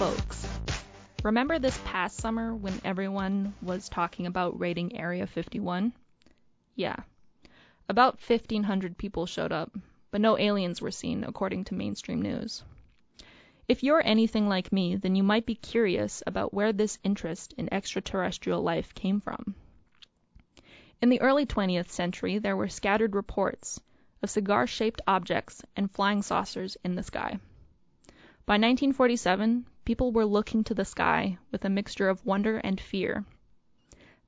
folks. Remember this past summer when everyone was talking about raiding Area 51? Yeah. About 1,500 people showed up, but no aliens were seen, according to mainstream news. If you're anything like me, then you might be curious about where this interest in extraterrestrial life came from. In the early 20th century, there were scattered reports of cigar shaped objects and flying saucers in the sky. By 1947, people were looking to the sky with a mixture of wonder and fear.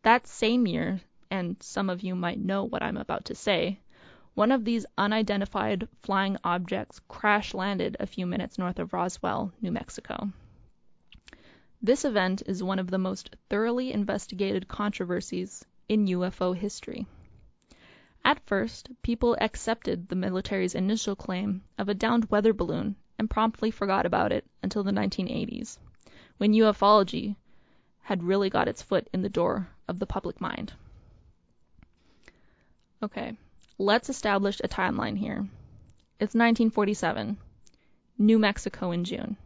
That same year, and some of you might know what I'm about to say, one of these unidentified flying objects crash landed a few minutes north of Roswell, New Mexico. This event is one of the most thoroughly investigated controversies in UFO history. At first, people accepted the military's initial claim of a downed weather balloon and promptly forgot about it until the 1980s, when ufology had really got its foot in the door of the public mind. Okay, let's establish a timeline here. It's 1947, New Mexico in June.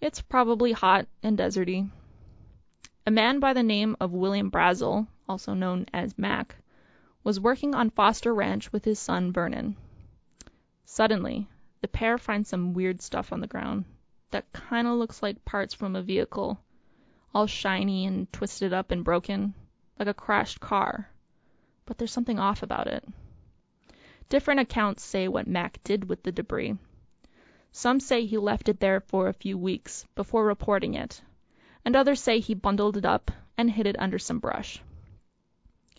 It's probably hot and deserty. A man by the name of William Brazel also known as Mac, was working on Foster Ranch with his son Vernon. Suddenly, the pair find some weird stuff on the ground that kind of looks like parts from a vehicle, all shiny and twisted up and broken, like a crashed car. But there's something off about it. Different accounts say what Mac did with the debris. Some say he left it there for a few weeks before reporting it, and others say he bundled it up and hid it under some brush.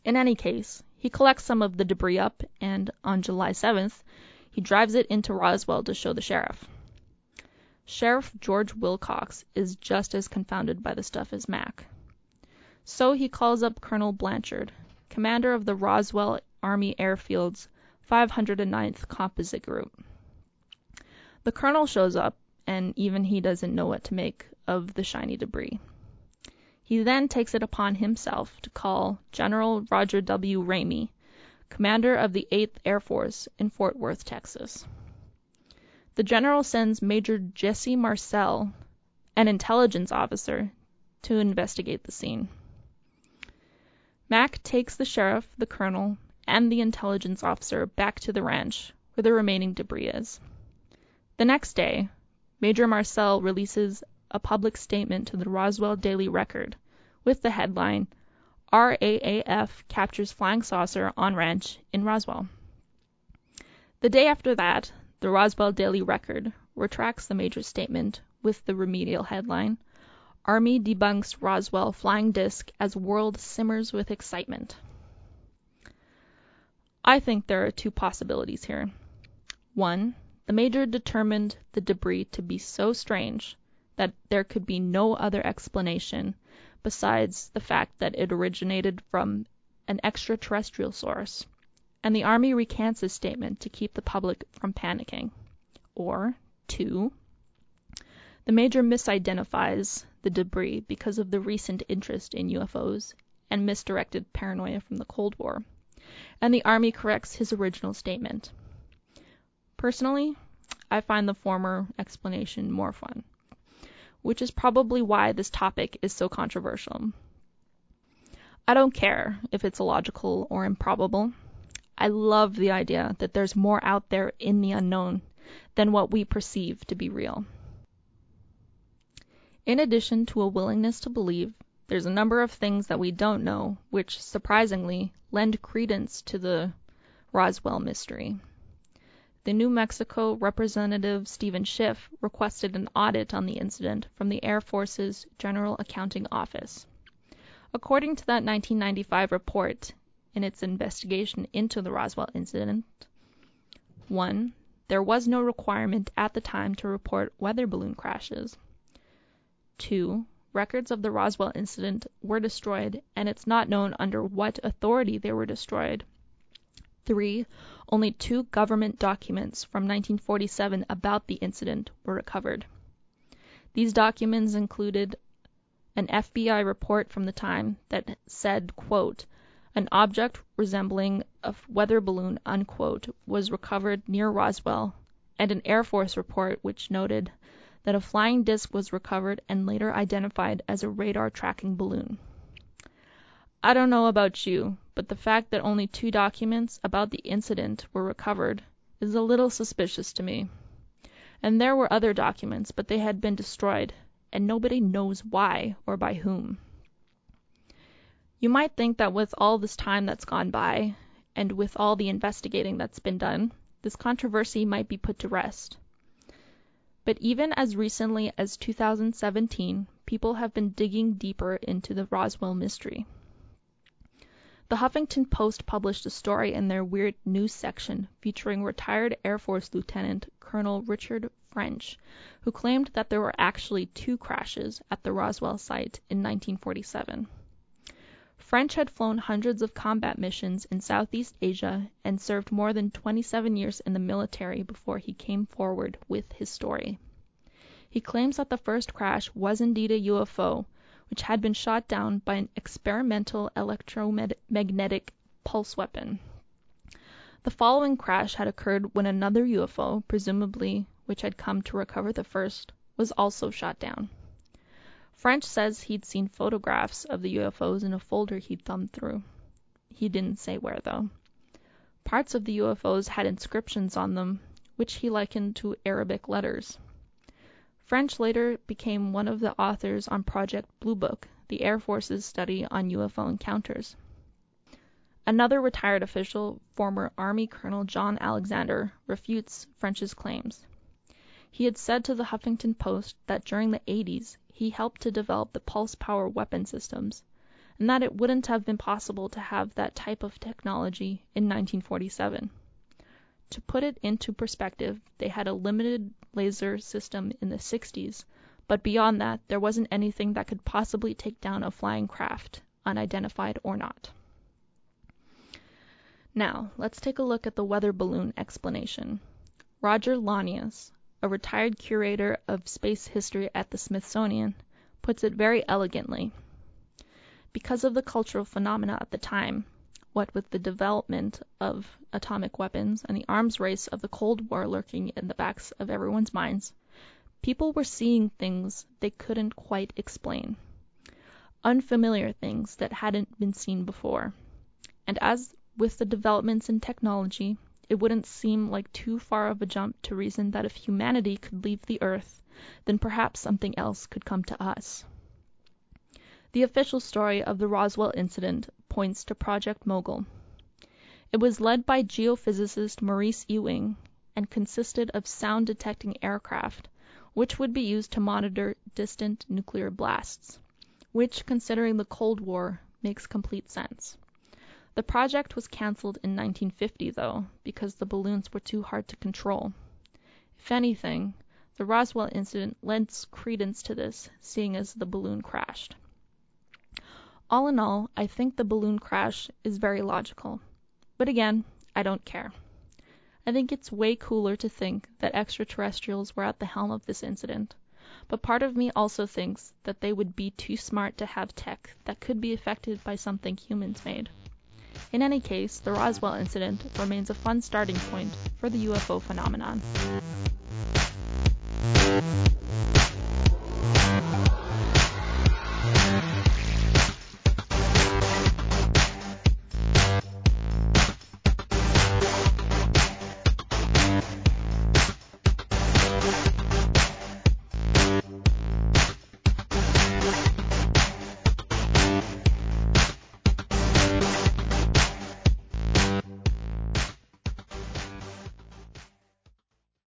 In any case, he collects some of the debris up, and on July 7th he drives it into Roswell to show the sheriff. Sheriff George Wilcox is just as confounded by the stuff as Mac. So he calls up Colonel Blanchard, commander of the Roswell Army Airfield's 509th Composite Group. The colonel shows up, and even he doesn't know what to make of the shiny debris. He then takes it upon himself to call General Roger W. Ramey, commander of the Eighth Air Force in Fort Worth, Texas. The general sends Major Jesse Marcel, an intelligence officer, to investigate the scene. Mac takes the sheriff, the colonel, and the intelligence officer back to the ranch where the remaining debris is. The next day, Major Marcel releases a public statement to the Roswell Daily Record with the headline RAAF captures flying saucer on ranch in Roswell. The day after that, the Roswell Daily Record retracts the major statement with the remedial headline Army debunks Roswell flying disc as world simmers with excitement. I think there are two possibilities here. One, the major determined the debris to be so strange that there could be no other explanation besides the fact that it originated from an extraterrestrial source, and the Army recants his statement to keep the public from panicking. Or, two, the Major misidentifies the debris because of the recent interest in UFOs and misdirected paranoia from the Cold War, and the Army corrects his original statement. Personally, I find the former explanation more fun which is probably why this topic is so controversial. I don't care if it's illogical or improbable. I love the idea that there's more out there in the unknown than what we perceive to be real. In addition to a willingness to believe, there's a number of things that we don't know which, surprisingly, lend credence to the Roswell mystery the New Mexico Representative Stephen Schiff requested an audit on the incident from the Air Force's General Accounting Office. According to that 1995 report, in its investigation into the Roswell incident, 1. There was no requirement at the time to report weather balloon crashes. 2. Records of the Roswell incident were destroyed, and it's not known under what authority they were destroyed. 3. Only two government documents from 1947 about the incident were recovered. These documents included an FBI report from the time that said, quote, an object resembling a weather balloon, unquote, was recovered near Roswell and an Air Force report which noted that a flying disc was recovered and later identified as a radar tracking balloon. I don't know about you, but the fact that only two documents about the incident were recovered is a little suspicious to me. And there were other documents, but they had been destroyed, and nobody knows why or by whom. You might think that with all this time that's gone by, and with all the investigating that's been done, this controversy might be put to rest. But even as recently as 2017, people have been digging deeper into the Roswell mystery. The Huffington Post published a story in their Weird News section featuring retired Air Force Lieutenant Colonel Richard French, who claimed that there were actually two crashes at the Roswell site in 1947. French had flown hundreds of combat missions in Southeast Asia and served more than 27 years in the military before he came forward with his story. He claims that the first crash was indeed a UFO, which had been shot down by an experimental electromagnetic pulse weapon. The following crash had occurred when another UFO, presumably which had come to recover the first, was also shot down. French says he'd seen photographs of the UFOs in a folder he'd thumbed through. He didn't say where, though. Parts of the UFOs had inscriptions on them, which he likened to Arabic letters. French later became one of the authors on Project Blue Book, the Air Force's study on UFO encounters. Another retired official, former Army Colonel John Alexander, refutes French's claims. He had said to the Huffington Post that during the 80s he helped to develop the pulse power weapon systems, and that it wouldn't have been possible to have that type of technology in 1947. To put it into perspective, they had a limited laser system in the 60s, but beyond that there wasn't anything that could possibly take down a flying craft, unidentified or not. Now, let's take a look at the weather balloon explanation. Roger Launius, a retired curator of space history at the Smithsonian, puts it very elegantly. Because of the cultural phenomena at the time, what with the development of atomic weapons and the arms race of the Cold War lurking in the backs of everyone's minds, people were seeing things they couldn't quite explain. Unfamiliar things that hadn't been seen before. And as with the developments in technology, it wouldn't seem like too far of a jump to reason that if humanity could leave the earth, then perhaps something else could come to us. The official story of the Roswell incident points to Project Mogul. It was led by geophysicist Maurice Ewing and consisted of sound detecting aircraft, which would be used to monitor distant nuclear blasts, which, considering the Cold War, makes complete sense. The project was cancelled in 1950, though, because the balloons were too hard to control. If anything, the Roswell incident lends credence to this, seeing as the balloon crashed. All in all, I think the balloon crash is very logical. But again, I don't care. I think it's way cooler to think that extraterrestrials were at the helm of this incident. But part of me also thinks that they would be too smart to have tech that could be affected by something humans made. In any case, the Roswell incident remains a fun starting point for the UFO phenomenon.